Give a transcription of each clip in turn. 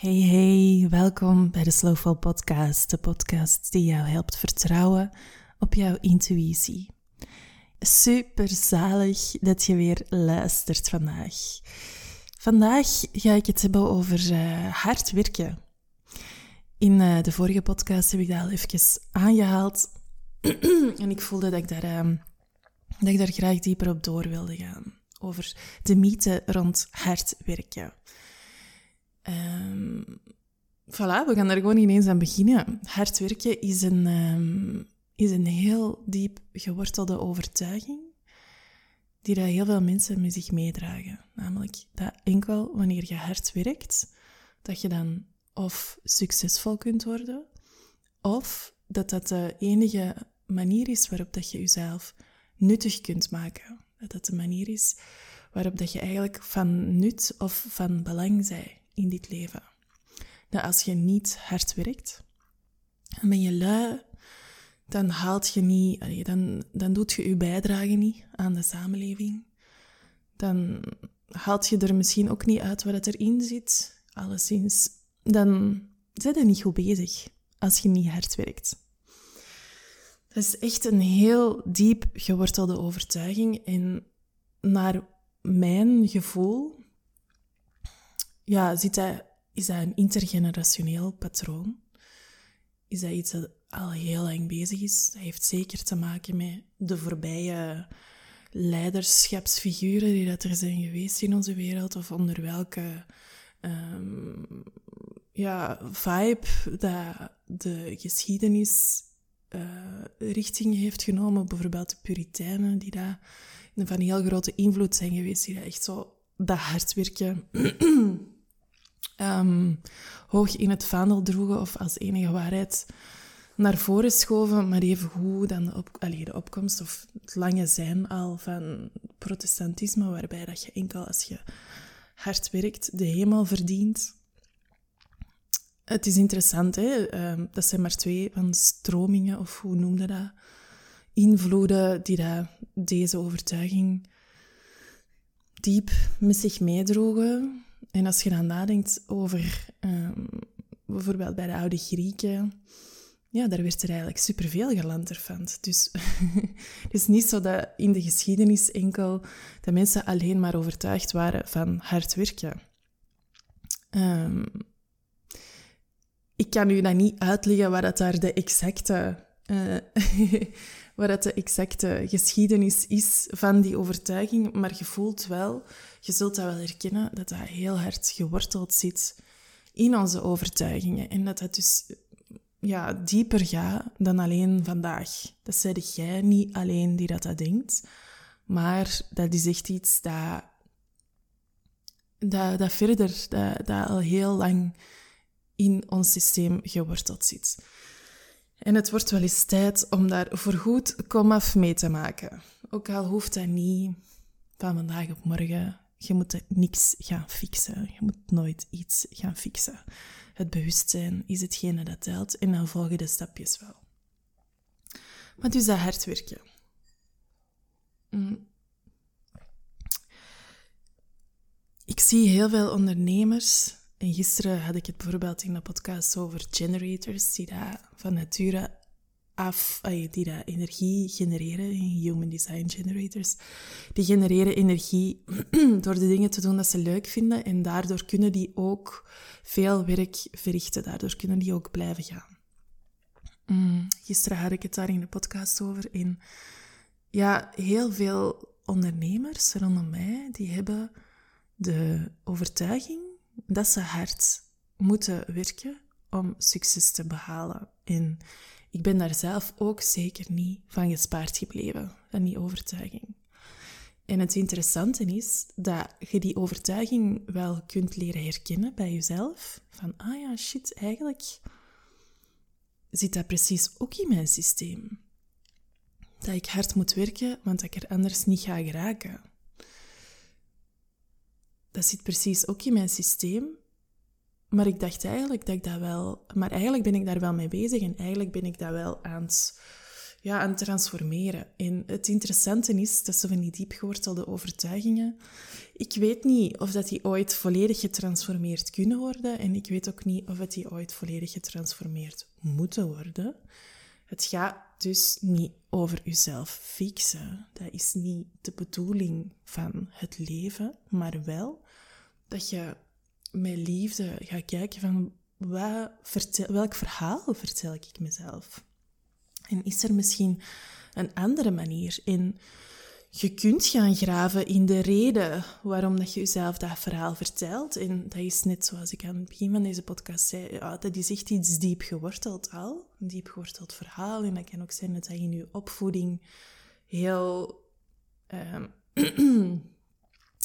Hey hey, welkom bij de Slowful Podcast, de podcast die jou helpt vertrouwen op jouw intuïtie. Super zalig dat je weer luistert vandaag. Vandaag ga ik het hebben over uh, hard werken. In uh, de vorige podcast heb ik dat al even aangehaald en ik voelde dat ik, daar, uh, dat ik daar graag dieper op door wilde gaan. Over de mythe rond hard werken. Um, voilà, we gaan daar gewoon ineens aan beginnen. Hard werken is een, um, is een heel diep gewortelde overtuiging die dat heel veel mensen met zich meedragen. Namelijk dat enkel wanneer je hard werkt, dat je dan of succesvol kunt worden, of dat dat de enige manier is waarop dat je jezelf nuttig kunt maken. Dat dat de manier is waarop dat je eigenlijk van nut of van belang bent in dit leven. Dat als je niet hard werkt, dan ben je lui, dan haalt je niet, dan, dan doet je je bijdrage niet aan de samenleving. Dan haalt je er misschien ook niet uit wat erin zit, alleszins. Dan zit je niet goed bezig als je niet hard werkt. Dat is echt een heel diep gewortelde overtuiging. En naar mijn gevoel ja, zit dat, is dat een intergenerationeel patroon? Is dat iets dat al heel lang bezig is? Dat heeft zeker te maken met de voorbije leiderschapsfiguren die dat er zijn geweest in onze wereld, of onder welke um, ja, vibe dat de geschiedenis uh, richting heeft genomen. Bijvoorbeeld de Puritijnen, die daar van heel grote invloed zijn geweest, die echt zo dat hard werken um, hoog in het vaandel droegen of als enige waarheid naar voren schoven, maar even hoe dan de, op, allee, de opkomst of het lange zijn al van protestantisme, waarbij dat je enkel als je hard werkt de hemel verdient. Het is interessant, hè? Um, dat zijn maar twee van stromingen, of hoe noemde dat? Invloeden die dat, deze overtuiging diep met zich meedroegen. En als je dan nadenkt over um, bijvoorbeeld bij de oude Grieken, ja, daar werd er eigenlijk superveel gelanterfand. Dus het is niet zo dat in de geschiedenis enkel de mensen alleen maar overtuigd waren van hard werken. Um, ik kan u dan niet uitleggen waar dat daar de exacte, uh, waar dat de exacte geschiedenis is van die overtuiging, maar je voelt wel je zult dat wel herkennen, dat dat heel hard geworteld zit in onze overtuigingen. En dat dat dus ja, dieper gaat dan alleen vandaag. Dat zei jij niet alleen die dat, dat denkt, maar dat is echt iets dat, dat, dat verder, dat, dat al heel lang in ons systeem geworteld zit. En het wordt wel eens tijd om daar voorgoed komaf mee te maken. Ook al hoeft dat niet van vandaag op morgen je moet niks gaan fixen. Je moet nooit iets gaan fixen. Het bewustzijn is hetgene dat telt en dan volgen de stapjes wel. Maar dus dat hard werken. Mm. Ik zie heel veel ondernemers, en gisteren had ik het bijvoorbeeld in de podcast over generators, die daar van nature af, die dat energie genereren, human design generators, die genereren energie door de dingen te doen dat ze leuk vinden en daardoor kunnen die ook veel werk verrichten, daardoor kunnen die ook blijven gaan. Mm, gisteren had ik het daar in de podcast over en ja, heel veel ondernemers rondom mij, die hebben de overtuiging dat ze hard moeten werken om succes te behalen. En ik ben daar zelf ook zeker niet van gespaard gebleven, van die overtuiging. En het interessante is dat je die overtuiging wel kunt leren herkennen bij jezelf. Van, ah ja, shit, eigenlijk zit dat precies ook in mijn systeem. Dat ik hard moet werken, want ik er anders niet ga geraken. Dat zit precies ook in mijn systeem. Maar ik dacht eigenlijk dat ik dat wel... Maar eigenlijk ben ik daar wel mee bezig en eigenlijk ben ik dat wel aan het ja, aan het transformeren. En het interessante is dat ze van die diepgewortelde overtuigingen, ik weet niet of dat die ooit volledig getransformeerd kunnen worden en ik weet ook niet of dat die ooit volledig getransformeerd moeten worden. Het gaat dus niet over jezelf fixen. Dat is niet de bedoeling van het leven, maar wel dat je met liefde gaat kijken van wat welk verhaal vertel ik mezelf? En is er misschien een andere manier in? Je kunt gaan graven in de reden waarom dat je jezelf dat verhaal vertelt. En dat is net zoals ik aan het begin van deze podcast zei, ja, dat is echt iets diep geworteld al. Een diep geworteld verhaal. En dat kan ook zijn dat dat in je opvoeding heel, um,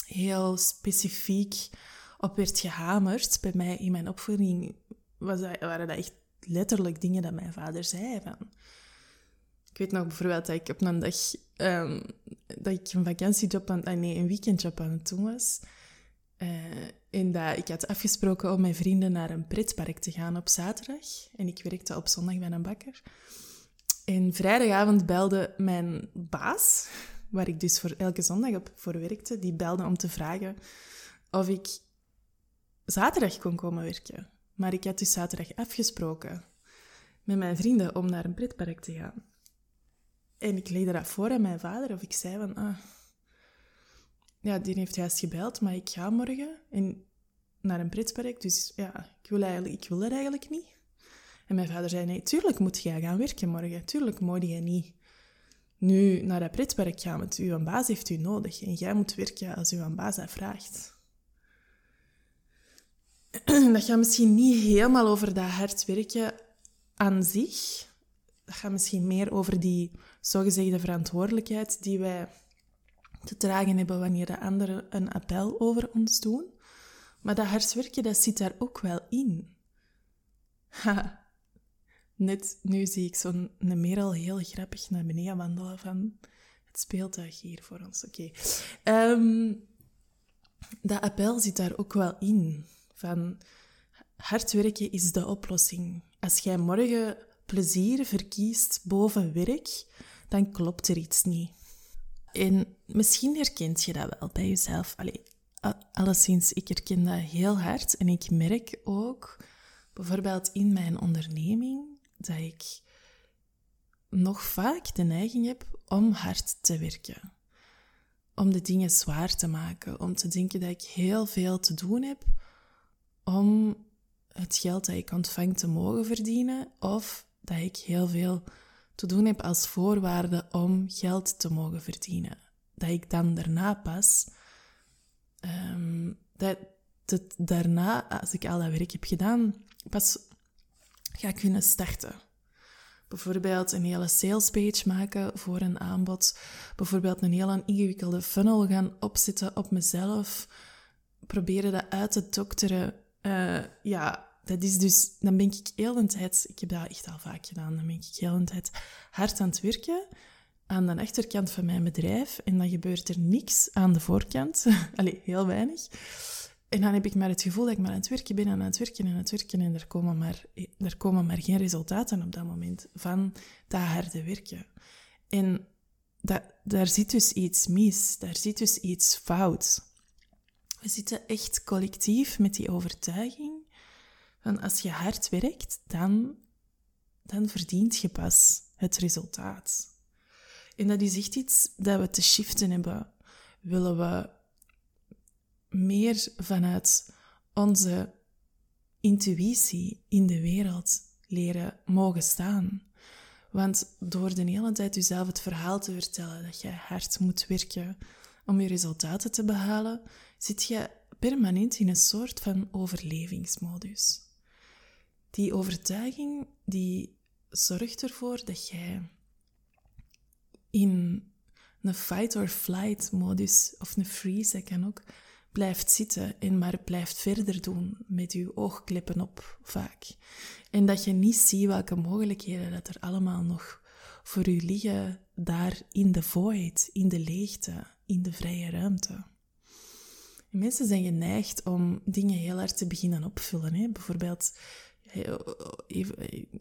heel specifiek op werd gehamerd. Bij mij in mijn opvoeding was waren dat echt letterlijk dingen dat mijn vader zei. Van. Ik weet nog bijvoorbeeld dat ik op een dag um, dat ik een vakantiejob aan, ah, nee, een weekendjob aan het doen was. Uh, en dat ik had afgesproken om mijn vrienden naar een pretpark te gaan op zaterdag. En ik werkte op zondag bij een bakker. En vrijdagavond belde mijn baas, waar ik dus voor elke zondag op voor werkte, die belde om te vragen of ik zaterdag kon komen werken. Maar ik had dus zaterdag afgesproken met mijn vrienden om naar een pretpark te gaan. En ik legde dat voor aan mijn vader, of ik zei van... Ah, ja, die heeft juist gebeld, maar ik ga morgen en naar een pretpark. Dus ja, ik wil, eigenlijk, ik wil er eigenlijk niet. En mijn vader zei, nee, tuurlijk moet jij gaan werken morgen. Tuurlijk moet je niet nu naar dat pretpark gaan, want uw baas heeft u nodig. En jij moet werken als uw baas dat vraagt. dat gaat misschien niet helemaal over dat hard werken aan zich. Dat gaat misschien meer over die zogezegde verantwoordelijkheid die wij te dragen hebben wanneer de anderen een appel over ons doen. Maar dat hard werken, dat zit daar ook wel in. Ha. Net nu zie ik zo'n Merel heel grappig naar beneden wandelen van het speeltuig hier voor ons. Oké. Ehm, dat appel zit daar ook wel in van hard werken is de oplossing. Als jij morgen plezier verkiest boven werk, dan klopt er iets niet. En misschien herkent je dat wel bij jezelf. Allee, alleszins, ik herken dat heel hard. En ik merk ook, bijvoorbeeld in mijn onderneming, dat ik nog vaak de neiging heb om hard te werken. Om de dingen zwaar te maken. Om te denken dat ik heel veel te doen heb om het geld dat ik ontvang te mogen verdienen, of dat ik heel veel te doen heb als voorwaarde om geld te mogen verdienen. Dat ik dan daarna pas, um, dat, daarna, als ik al dat werk heb gedaan, pas ga kunnen starten. Bijvoorbeeld een hele salespage maken voor een aanbod. Bijvoorbeeld een hele ingewikkelde funnel gaan opzetten op mezelf. Proberen dat uit te dokteren uh, ja, dat is dus... Dan ben ik heel de tijd... Ik heb dat echt al vaak gedaan. Dan ben ik heel de tijd hard aan het werken aan de achterkant van mijn bedrijf. En dan gebeurt er niks aan de voorkant. Allee, heel weinig. En dan heb ik maar het gevoel dat ik maar aan het werken ben en aan het werken en aan het werken. En er komen maar, er komen maar geen resultaten op dat moment van dat harde werken. En dat, daar zit dus iets mis. Daar zit dus iets fout. We zitten echt collectief met die overtuiging van als je hard werkt, dan, dan verdient je pas het resultaat. En dat is echt iets dat we te shiften hebben. Willen we meer vanuit onze intuïtie in de wereld leren mogen staan. Want door de hele tijd jezelf het verhaal te vertellen dat je hard moet werken om je resultaten te behalen, zit je permanent in een soort van overlevingsmodus. Die overtuiging die zorgt ervoor dat jij in een fight-or-flight modus, of een freeze, kan ook, blijft zitten en maar blijft verder doen met je oogklippen op vaak. En dat je niet ziet welke mogelijkheden dat er allemaal nog voor u liggen daar in de void, in de leegte, in de vrije ruimte. Mensen zijn geneigd om dingen heel hard te beginnen opvullen. Hè? Bijvoorbeeld,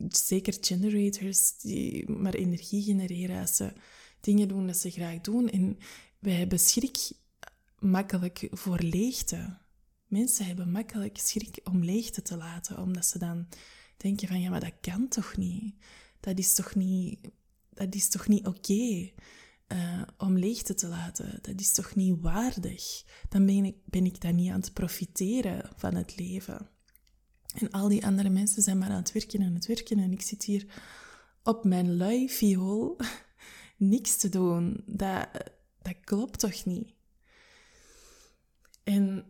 zeker generators die maar energie genereren als ze dingen doen dat ze graag doen. En wij hebben schrik makkelijk voor leegte. Mensen hebben makkelijk schrik om leegte te laten, omdat ze dan denken van ja, maar dat kan toch niet? Dat is toch niet, dat is toch niet oké om leegte te laten? Dat is toch niet waardig? Dan ben ik, ben ik dan niet aan het profiteren van het leven. En al die andere mensen zijn maar aan het werken en het werken en ik zit hier op mijn lui viool niks te doen. Dat, dat klopt toch niet? En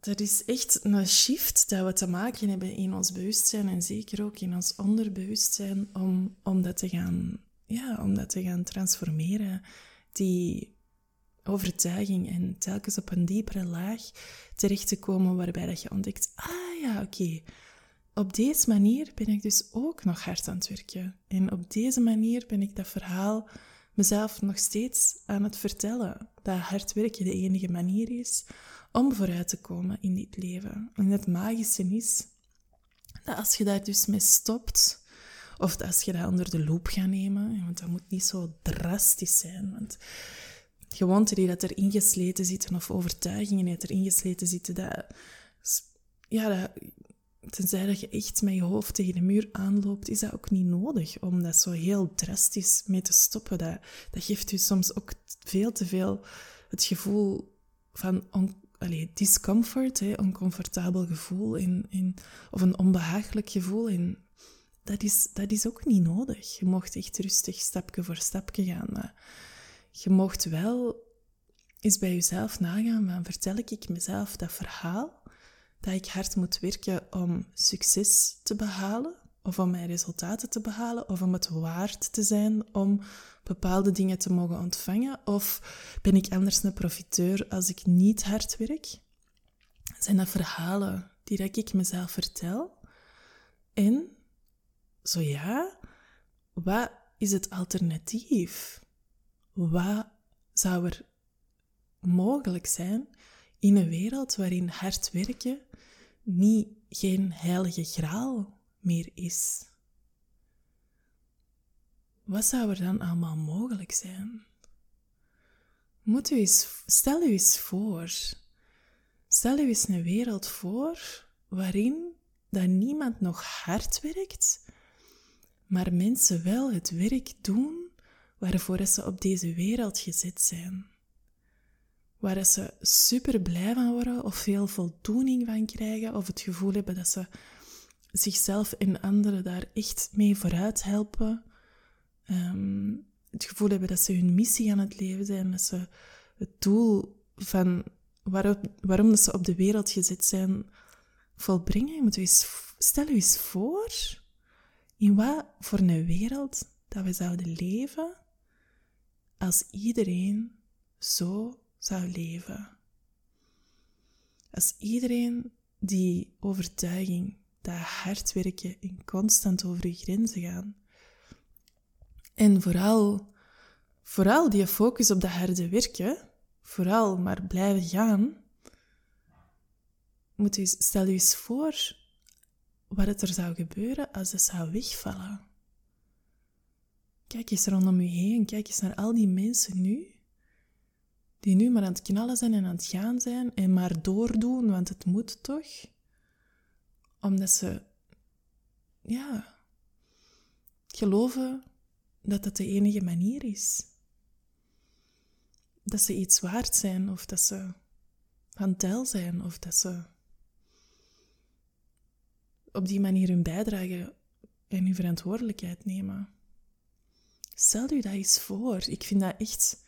dat is echt een shift dat we te maken hebben in ons bewustzijn en zeker ook in ons onderbewustzijn om, om, dat, te gaan, ja, om dat te gaan transformeren. Die overtuiging en telkens op een diepere laag terecht te komen waarbij dat je ontdekt, ah ja, oké, op deze manier ben ik dus ook nog hard aan het werken. En op deze manier ben ik dat verhaal mezelf nog steeds aan het vertellen. Dat hard werken de enige manier is om vooruit te komen in dit leven. En het magische is dat als je daar dus mee stopt, of als je dat onder de loep gaat nemen, want dat moet niet zo drastisch zijn, want gewoonten die dat erin gesleten zitten, of overtuigingen die erin gesleten zitten, dat, ja, dat, tenzij dat je echt met je hoofd tegen de muur aanloopt, is dat ook niet nodig om dat zo heel drastisch mee te stoppen. Dat, dat geeft u soms ook veel te veel het gevoel van discomfort, hè, oncomfortabel gevoel in, in, of een onbehagelijk gevoel. En dat is, dat is ook niet nodig. Je mocht echt rustig stapje voor stapje gaan. Maar je mocht wel eens bij jezelf nagaan, van vertel ik mezelf dat verhaal dat ik hard moet werken om succes te behalen, of om mijn resultaten te behalen, of om het waard te zijn om bepaalde dingen te mogen ontvangen? Of ben ik anders een profiteur als ik niet hard werk? Zijn dat verhalen die ik mezelf vertel? En, zo ja, wat is het alternatief? Wat zou er mogelijk zijn in een wereld waarin hard werken niet geen heilige graal meer is? Wat zou er dan allemaal mogelijk zijn? Moet u eens, stel u eens voor, stel u eens een wereld voor waarin dat niemand nog hard werkt, maar mensen wel het werk doen waarvoor ze op deze wereld gezet zijn. Waar ze super blij van worden of veel voldoening van krijgen of het gevoel hebben dat ze zichzelf en anderen daar echt mee vooruit helpen Ehm, het gevoel hebben dat ze hun missie aan het leven zijn, dat ze het doel van waarom, dat ze op de wereld gezet zijn volbrengen. Je moet u eens, stel u eens voor in wat voor een wereld dat we zouden leven als iedereen zo zou leven. Als iedereen die overtuiging, dat hard werken en constant over je grenzen gaan, en vooral, vooral die focus op dat harde werken, vooral maar blijven gaan, moet u, stel u eens voor wat het er zou gebeuren als het zou wegvallen. Kijk eens rondom u heen, kijk eens naar al die mensen nu, die nu maar aan het knallen zijn en aan het gaan zijn en maar doordoen, want het moet toch? Omdat ze, ja, geloven dat dat de enige manier is. Dat ze iets waard zijn, of dat ze van tel zijn, of dat ze op die manier hun bijdrage en hun verantwoordelijkheid nemen. Stel u dat eens voor. Ik vind dat echt...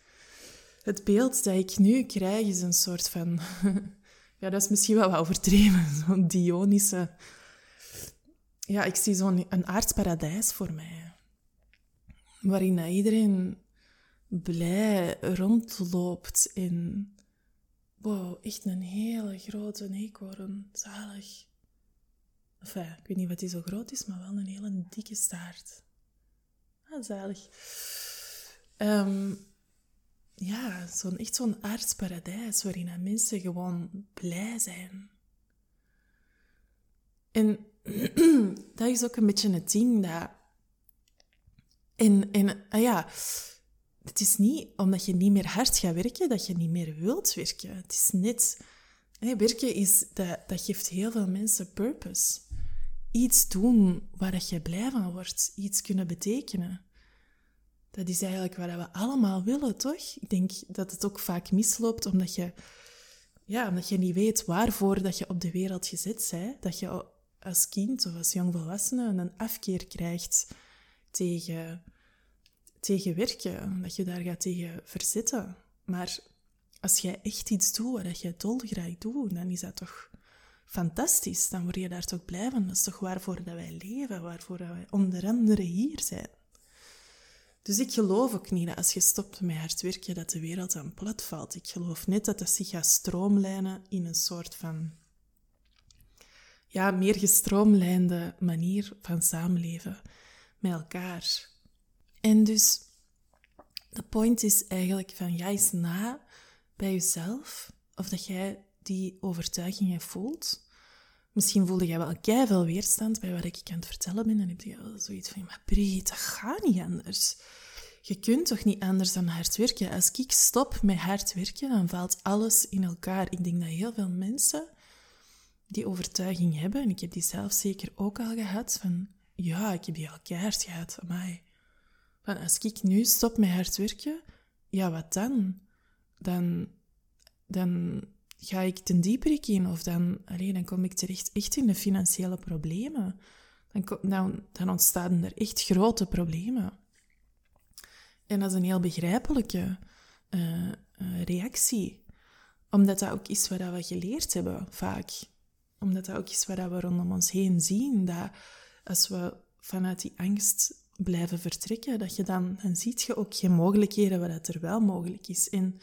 Het beeld dat ik nu krijg is een soort van... ja, dat is misschien wel wat overdreven. Zo'n Dionische... Ja, ik zie zo'n een aardsparadijs voor mij waarin iedereen blij rondloopt in wow, echt een hele grote eekhoorn, zalig. Enfin, ik weet niet wat die zo groot is, maar wel een hele dikke staart. Ah, zalig. Um, ja, zo'n, echt zo'n aardsparadijs waarin mensen gewoon blij zijn. En dat is ook een beetje het ding dat... En, en ah ja, het is niet omdat je niet meer hard gaat werken, dat je niet meer wilt werken. Het is net... Werken is, dat, dat geeft heel veel mensen purpose. Iets doen waar je blij van wordt. Iets kunnen betekenen. Dat is eigenlijk wat we allemaal willen, toch? Ik denk dat het ook vaak misloopt omdat je, ja, omdat je niet weet waarvoor dat je op de wereld gezet bent. Dat je als kind of als jongvolwassene een afkeer krijgt tegen, tegen werken. Dat je daar gaat tegen verzetten. Maar als jij echt iets doet wat je dolgraag doet, dan is dat toch fantastisch. Dan word je daar toch blij van. Dat is toch waarvoor dat wij leven, waarvoor wij onder andere hier zijn. Dus ik geloof ook niet dat als je stopt met hard werken, dat de wereld aan plat valt. Ik geloof net dat dat zich gaat stroomlijnen in een soort van ja, meer gestroomlijnde manier van samenleven met elkaar. En dus, de point is eigenlijk van, ga eens na bij jezelf of dat jij die overtuigingen voelt. Misschien voelde jij wel veel weerstand bij wat ik aan het vertellen ben. En heb je wel zoiets van, maar Brie, dat gaat niet anders. Je kunt toch niet anders dan hard werken? Als ik stop met hard werken, dan valt alles in elkaar. Ik denk dat heel veel mensen die overtuiging hebben, en ik heb die zelf zeker ook al gehad, van ja, ik heb die al keihard gehad, amai. Van als ik nu stop met hard werken, ja, wat dan? Dan, dan ga ik ten dieperik in of dan, alleen, dan kom ik terecht echt in de financiële problemen. Dan, dan, dan ontstaan er echt grote problemen. En dat is een heel begrijpelijke uh, uh, reactie. Omdat dat ook is wat we geleerd hebben, vaak. Omdat dat ook is wat we rondom ons heen zien. Dat als we vanuit die angst blijven vertrekken, dat je dan, dan ziet je ook geen mogelijkheden wat er wel mogelijk is. En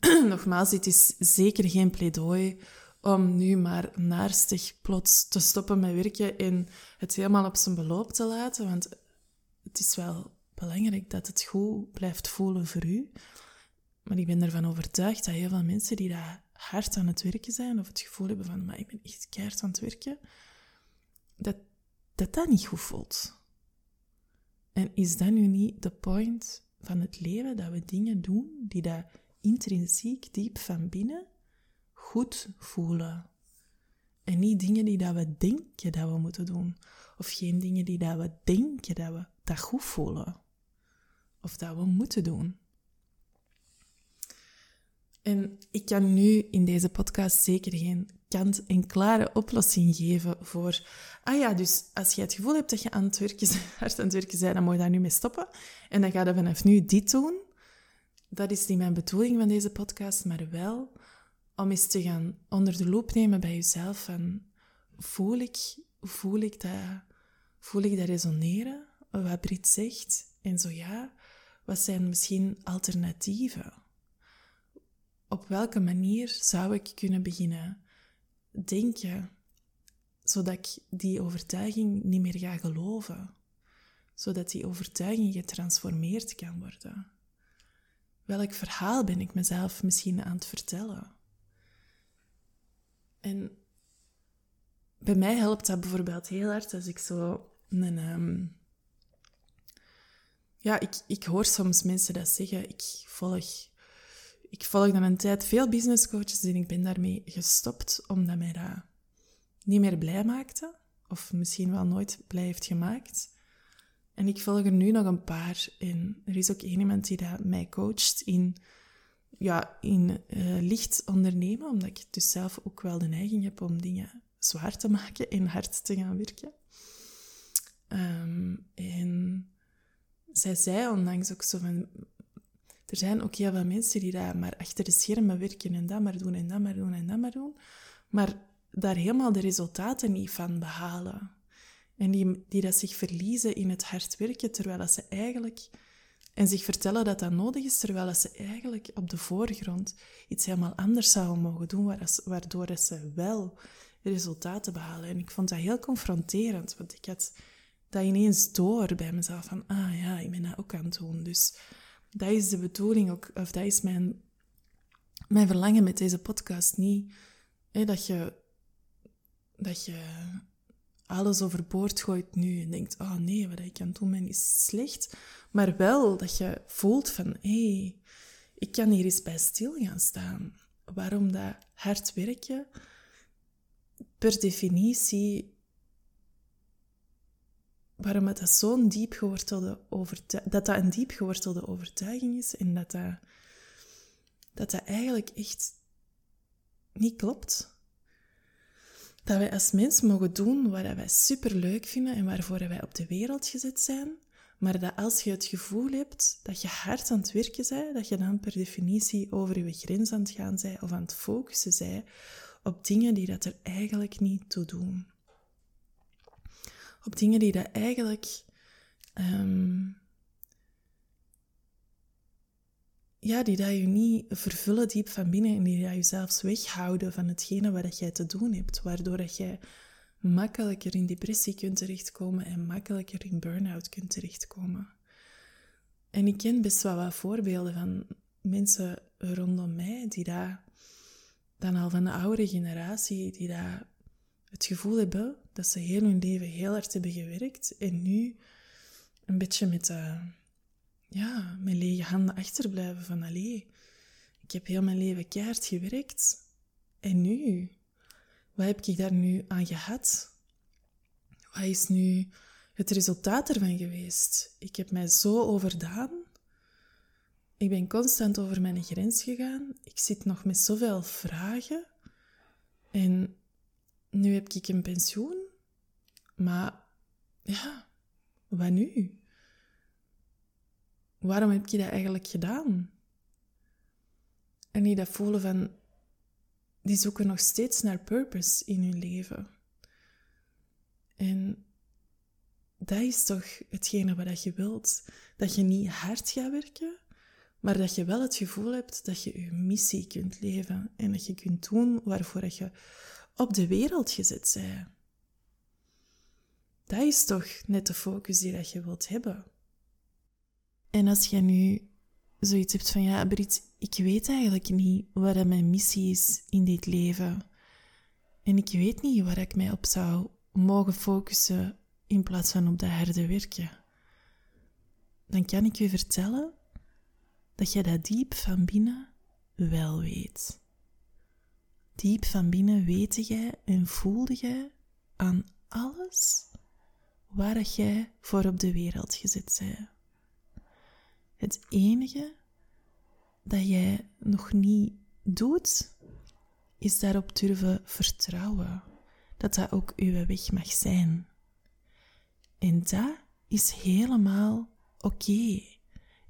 nogmaals, dit is zeker geen pleidooi om nu maar naarstig plots te stoppen met werken en het helemaal op zijn beloop te laten. Want het is wel belangrijk dat het goed blijft voelen voor u. Maar ik ben ervan overtuigd dat heel veel mensen die daar hard aan het werken zijn, of het gevoel hebben van, maar ik ben echt keihard aan het werken, dat dat, dat niet goed voelt. En is dat nu niet de point van het leven, dat we dingen doen die dat intrinsiek diep van binnen goed voelen? En niet dingen die dat we denken dat we moeten doen. Of geen dingen die dat we denken dat we dat goed voelen of dat we moeten doen. En ik kan nu in deze podcast zeker geen kant en klare oplossing geven voor. Ah ja, dus als je het gevoel hebt dat je aan het werken, hard aan het werken bent, dan moet je daar nu mee stoppen. En dan ga je vanaf nu dit doen. Dat is niet mijn bedoeling van deze podcast, maar wel om eens te gaan onder de loep nemen bij jezelf van voel ik, voel ik dat, voel ik dat resoneren, wat Brit zegt? En zo ja, wat zijn misschien alternatieven? Op welke manier zou ik kunnen beginnen denken, zodat ik die overtuiging niet meer ga geloven? Zodat die overtuiging getransformeerd kan worden? Welk verhaal ben ik mezelf misschien aan het vertellen? En bij mij helpt dat bijvoorbeeld heel hard als ik zo een, ehm, ja, ik, ik hoor soms mensen dat zeggen. Ik volg, ik volg dan een tijd veel business coaches en ik ben daarmee gestopt omdat mij dat niet meer blij maakte. Of misschien wel nooit blij heeft gemaakt. En ik volg er nu nog een paar. En er is ook één iemand die dat mij coacht in, ja, in uh, licht ondernemen. Omdat ik dus zelf ook wel de neiging heb om dingen zwaar te maken en hard te gaan werken. Um, en zij zei onlangs ook zo van... Er zijn ook heel veel mensen die daar maar achter de schermen werken en dat maar doen en dat maar doen en dat maar doen. Maar daar helemaal de resultaten niet van behalen. En die, die dat zich verliezen in het hard werken, terwijl dat ze eigenlijk... En zich vertellen dat dat nodig is, terwijl dat ze eigenlijk op de voorgrond iets helemaal anders zouden mogen doen, waardoor ze wel resultaten behalen. En ik vond dat heel confronterend, want ik had dat ineens door bij mezelf van, ah ja, ik ben dat ook aan het doen. Dus dat is de bedoeling ook, of dat is mijn, mijn verlangen met deze podcast niet. Hè, dat, je, dat je alles overboord gooit nu en denkt, oh nee, wat ik aan het doen ben is slecht. Maar wel dat je voelt van, hé, hey, ik kan hier eens bij stil gaan staan. Waarom dat hard werken per definitie waarom het dat zo'n diep gewortelde overtuiging, dat dat een diep gewortelde overtuiging is en dat dat, dat dat eigenlijk echt niet klopt. Dat wij als mens mogen doen wat wij super leuk vinden en waarvoor wij op de wereld gezet zijn, maar dat als je het gevoel hebt dat je hard aan het werken bent, dat je dan per definitie over je grens aan het gaan bent of aan het focussen bent op dingen die dat er eigenlijk niet toe doen op dingen die dat eigenlijk. Um, ja, die dat je niet vervullen diep van binnen en die dat je zelfs weghouden van hetgene wat jij te doen hebt, waardoor dat jij makkelijker in depressie kunt terechtkomen en makkelijker in burn-out kunt terechtkomen. En ik ken best wel wat voorbeelden van mensen rondom mij die dat dan al van de oudere generatie, die dat het gevoel hebben dat ze heel hun leven heel hard hebben gewerkt en nu een beetje met, uh, ja, met lege handen achterblijven van allee, ik heb heel mijn leven keihard gewerkt en nu? Wat heb ik daar nu aan gehad? Wat is nu het resultaat ervan geweest? Ik heb mij zo overdaan. Ik ben constant over mijn grens gegaan. Ik zit nog met zoveel vragen. En nu heb ik een pensioen, maar ja, wat nu? Waarom heb je dat eigenlijk gedaan? En die dat voelen van, die zoeken nog steeds naar purpose in hun leven. En dat is toch hetgene wat je wilt. Dat je niet hard gaat werken, maar dat je wel het gevoel hebt dat je je missie kunt leven en dat je kunt doen waarvoor je op de wereld gezet zijn. Dat is toch net de focus die dat je wilt hebben. En als je nu zoiets hebt van, ja, Brit, ik weet eigenlijk niet wat mijn missie is in dit leven. En ik weet niet waar ik mij op zou mogen focussen in plaats van op dat harde werken. Dan kan ik je vertellen dat je dat diep van binnen wel weet. Diep van binnen weet jij en voelde jij aan alles waar jij voor op de wereld gezet bent. Het enige dat jij nog niet doet, is daarop durven vertrouwen dat dat ook uw weg mag zijn. En dat is helemaal oké.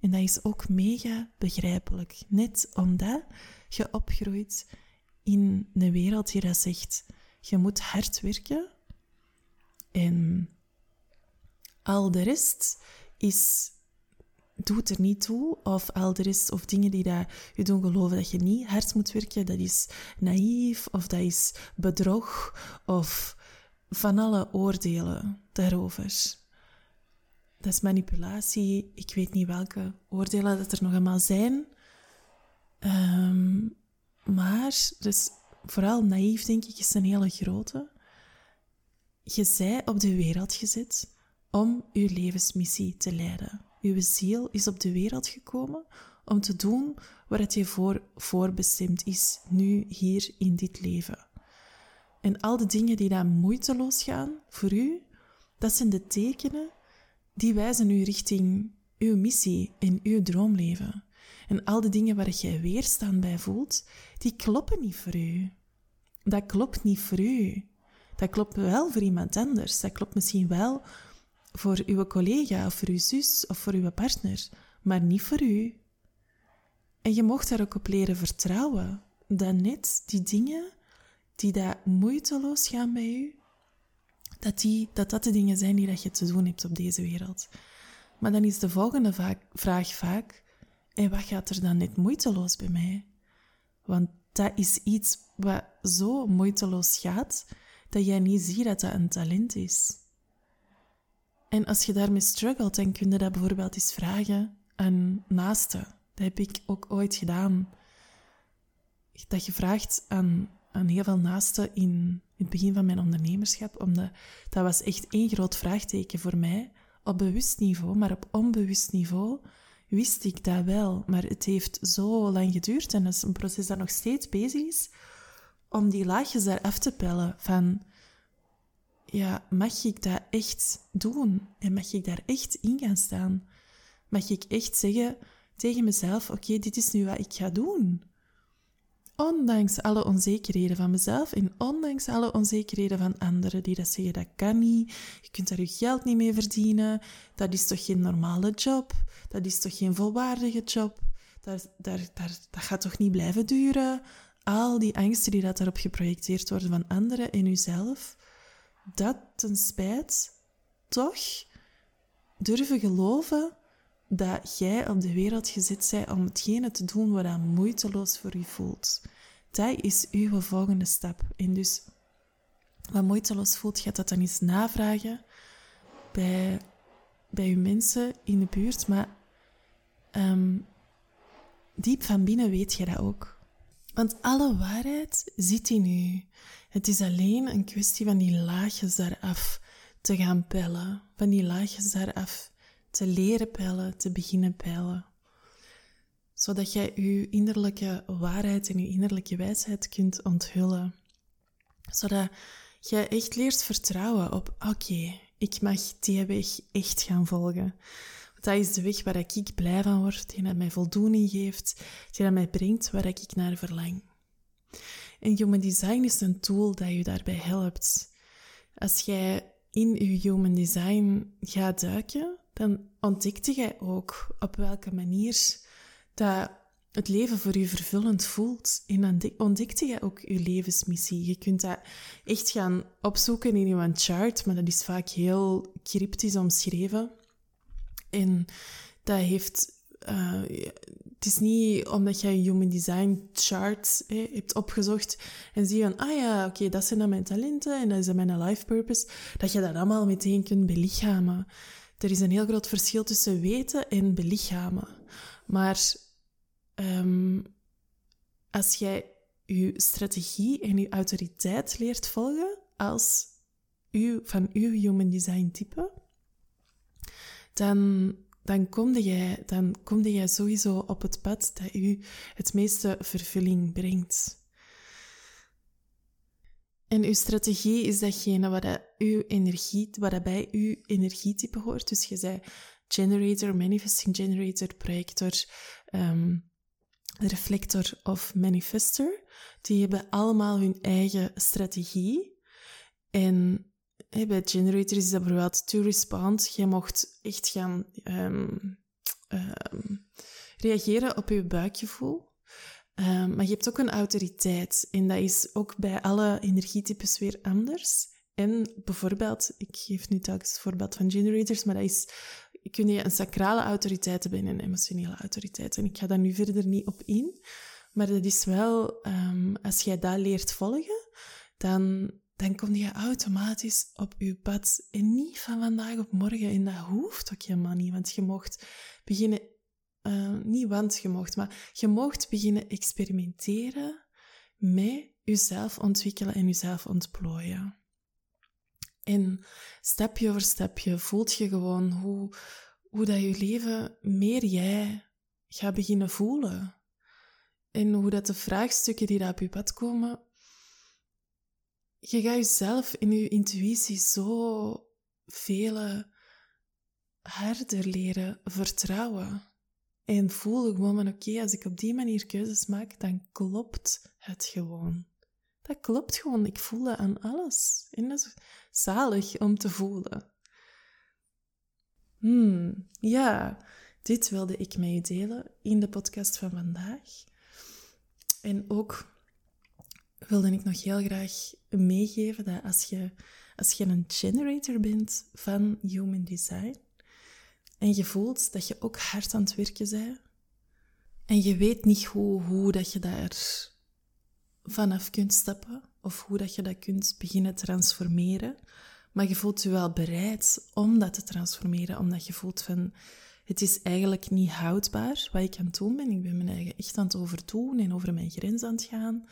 En dat is ook mega begrijpelijk. Net omdat je opgroeit in een wereld die dat zegt, je moet hard werken en al de rest is, doet er niet toe. Of al de rest, of dingen die dat je doen geloven dat je niet hard moet werken, dat is naïef, of dat is bedrog, of van alle oordelen daarover. Dat is manipulatie. Ik weet niet welke oordelen dat er nog allemaal zijn. Um, maar, dus vooral naïef denk ik is een hele grote. Je zij op de wereld gezet om uw levensmissie te leiden. Uw ziel is op de wereld gekomen om te doen waar het je voor voorbestemd is, nu hier in dit leven. En al de dingen die dan moeiteloos gaan voor u, dat zijn de tekenen die wijzen u richting uw missie en uw droomleven. En al de dingen waar jij weerstand bij voelt, die kloppen niet voor u. Dat klopt niet voor u. Dat klopt wel voor iemand anders. Dat klopt misschien wel voor uw collega of voor uw zus of voor uw partner, maar niet voor u. En je mocht daar ook op leren vertrouwen. Dat net die dingen die dat moeiteloos gaan bij u, dat, die, dat dat de dingen zijn die dat je te doen hebt op deze wereld. Maar dan is de volgende vraag vaak, en wat gaat er dan net moeiteloos bij mij? Want dat is iets wat zo moeiteloos gaat, dat jij niet ziet dat dat een talent is. En als je daarmee struggelt, dan kun je dat bijvoorbeeld eens vragen aan naasten. Dat heb ik ook ooit gedaan. Dat je vraagt aan, aan heel veel naasten in het begin van mijn ondernemerschap, omdat dat was echt één groot vraagteken voor mij. Op bewust niveau, maar op onbewust niveau wist ik dat wel. Maar het heeft zo lang geduurd en dat is een proces dat nog steeds bezig is, om die laagjes daar af te pellen van, ja, mag ik dat echt doen? En mag ik daar echt in gaan staan? Mag ik echt zeggen tegen mezelf, oké, dit is nu wat ik ga doen? Ondanks alle onzekerheden van mezelf en ondanks alle onzekerheden van anderen die dat zeggen, dat kan niet, je kunt daar je geld niet mee verdienen, dat is toch geen normale job, dat is toch geen volwaardige job, dat, daar, daar, dat gaat toch niet blijven duren. Al die angsten die dat daarop geprojecteerd worden van anderen en uzelf, dat ten spijt toch durven geloven dat jij op de wereld gezet bent om hetgene te doen wat dat moeiteloos voor je voelt. Dat is uw volgende stap. En dus, wat moeiteloos voelt, gaat dat dan eens navragen bij, bij uw mensen in de buurt. Maar um, diep van binnen weet je dat ook. Want alle waarheid zit in u. Het is alleen een kwestie van die laagjes daaraf te gaan pellen. Van die laagjes daaraf te leren pellen, te beginnen pellen. Zodat jij je innerlijke waarheid en je innerlijke wijsheid kunt onthullen. Zodat jij echt leert vertrouwen op, oké, ik mag die weg echt gaan volgen. Dat is de weg waar ik blij van word, die mij voldoening geeft, die mij brengt waar ik naar verlang. En Human Design is een tool dat je daarbij helpt. Als jij in je Human Design gaat duiken, dan ontdekte jij ook op welke manier dat het leven voor je vervullend voelt. En dan ontdekte jij ook je levensmissie. Je kunt dat echt gaan opzoeken in je chart, maar dat is vaak heel cryptisch omschreven. En dat heeft... Uh, het is niet omdat jij human design chart hebt opgezocht en zie je van, ah ja, oké, dat zijn dan mijn talenten en dat is dan mijn life purpose, dat je dat allemaal meteen kunt belichamen. Er is een heel groot verschil tussen weten en belichamen. Maar um, als jij je strategie en je autoriteit leert volgen als van uw human design type, dan, dan kom jij, dan kom jij sowieso op het pad dat u het meeste vervulling brengt. En uw strategie is datgene wat, uw energie, wat bij uw energietype hoort. Dus je zei generator, manifesting generator, projector, um, reflector of manifester. Die hebben allemaal hun eigen strategie. En bij generator is dat bijvoorbeeld to respond. Je mocht echt gaan um, um, reageren op je buikgevoel. Um, maar je hebt ook een autoriteit. En dat is ook bij alle energietypes weer anders. En bijvoorbeeld, ik geef nu telkens het voorbeeld van generators, maar dat is, kun je een sacrale autoriteit hebben en een emotionele autoriteit. En ik ga daar nu verder niet op in. Maar dat is wel, als jij dat leert volgen, dan, dan kom je automatisch op je pad. En niet van vandaag op morgen. En dat hoeft ook helemaal niet, want je mocht beginnen uh, niet want je mocht, maar je mocht beginnen experimenteren met jezelf ontwikkelen en jezelf ontplooien. En stapje voor stapje voelt je gewoon hoe, hoe dat je leven meer jij gaat beginnen voelen. En hoe dat de vraagstukken die daar op je pad komen, je gaat jezelf in je intuïtie zo vele harder leren vertrouwen. En voel gewoon van oké, als ik op die manier keuzes maak, dan klopt het gewoon. Dat klopt gewoon. Ik voel dat aan alles. En dat is zalig om te voelen. Hmm, ja, dit wilde ik met je delen in de podcast van vandaag. En ook wilde ik nog heel graag meegeven dat als je, als je een generator bent van Human Design, en je voelt dat je ook hard aan het werken bent. En je weet niet hoe, hoe dat je daar vanaf kunt stappen. Of hoe dat je dat kunt beginnen transformeren. Maar je voelt je wel bereid om dat te transformeren. Omdat je voelt van, het is eigenlijk niet houdbaar wat ik aan het doen ben. Ik ben mijn eigen echt aan het overdoen en over mijn grens aan het gaan.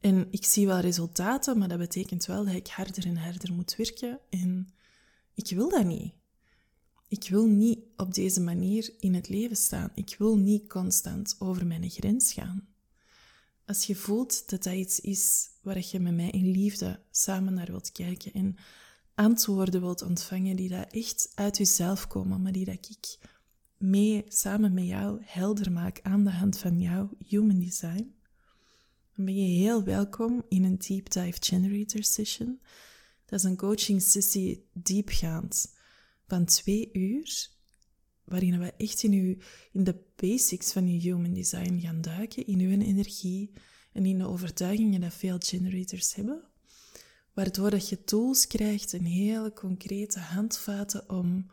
En ik zie wel resultaten, maar dat betekent wel dat ik harder en harder moet werken. En ik wil dat niet. Ik wil niet op deze manier in het leven staan. Ik wil niet constant over mijn grens gaan. Als je voelt dat dat iets is waar je met mij in liefde samen naar wilt kijken en antwoorden wilt ontvangen die dat echt uit jezelf komen, maar die dat ik mee samen met jou helder maak aan de hand van jouw human design, ben je heel welkom in een Deep Dive Generator Session. Dat is een coaching sessie diepgaand van twee uur, waarin we echt in, uw, in de basics van je human design gaan duiken, in uw energie en in de overtuigingen dat veel generators hebben. Waardoor dat je tools krijgt en hele concrete handvaten om,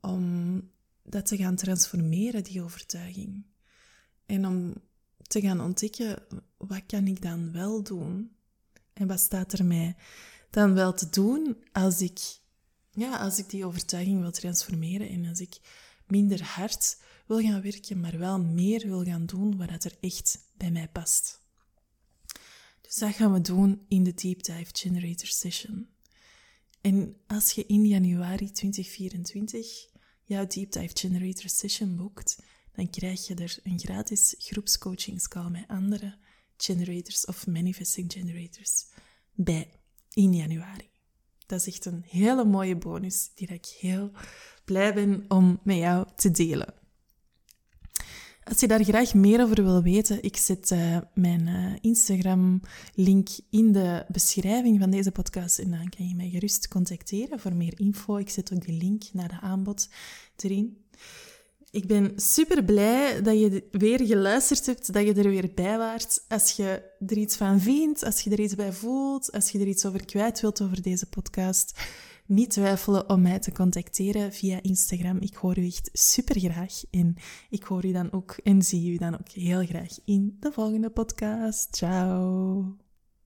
om dat te gaan transformeren, die overtuiging. En om te gaan ontdekken, wat kan ik dan wel doen? En wat staat er mij dan wel te doen als ik, ja, als ik die overtuiging wil transformeren en als ik minder hard wil gaan werken, maar wel meer wil gaan doen wat er echt bij mij past. Dus dat gaan we doen in de Deep Dive Generator Session. En als je in januari 2024 jouw Deep Dive Generator Session boekt, dan krijg je er een gratis groepscoachingscall met andere generators of manifesting generators bij in januari. Dat is echt een hele mooie bonus die ik heel blij ben om met jou te delen. Als je daar graag meer over wil weten, ik zet uh, mijn uh, Instagram-link in de beschrijving van deze podcast en dan kan je mij gerust contacteren voor meer info. Ik zet ook die link naar de aanbod erin. Ik ben super blij dat je weer geluisterd hebt, dat je er weer bij waart. Als je er iets van vindt, als je er iets bij voelt, als je er iets over kwijt wilt over deze podcast, niet twijfelen om mij te contacteren via Instagram. Ik hoor u echt super graag en ik hoor u dan ook en zie u dan ook heel graag in de volgende podcast. Ciao!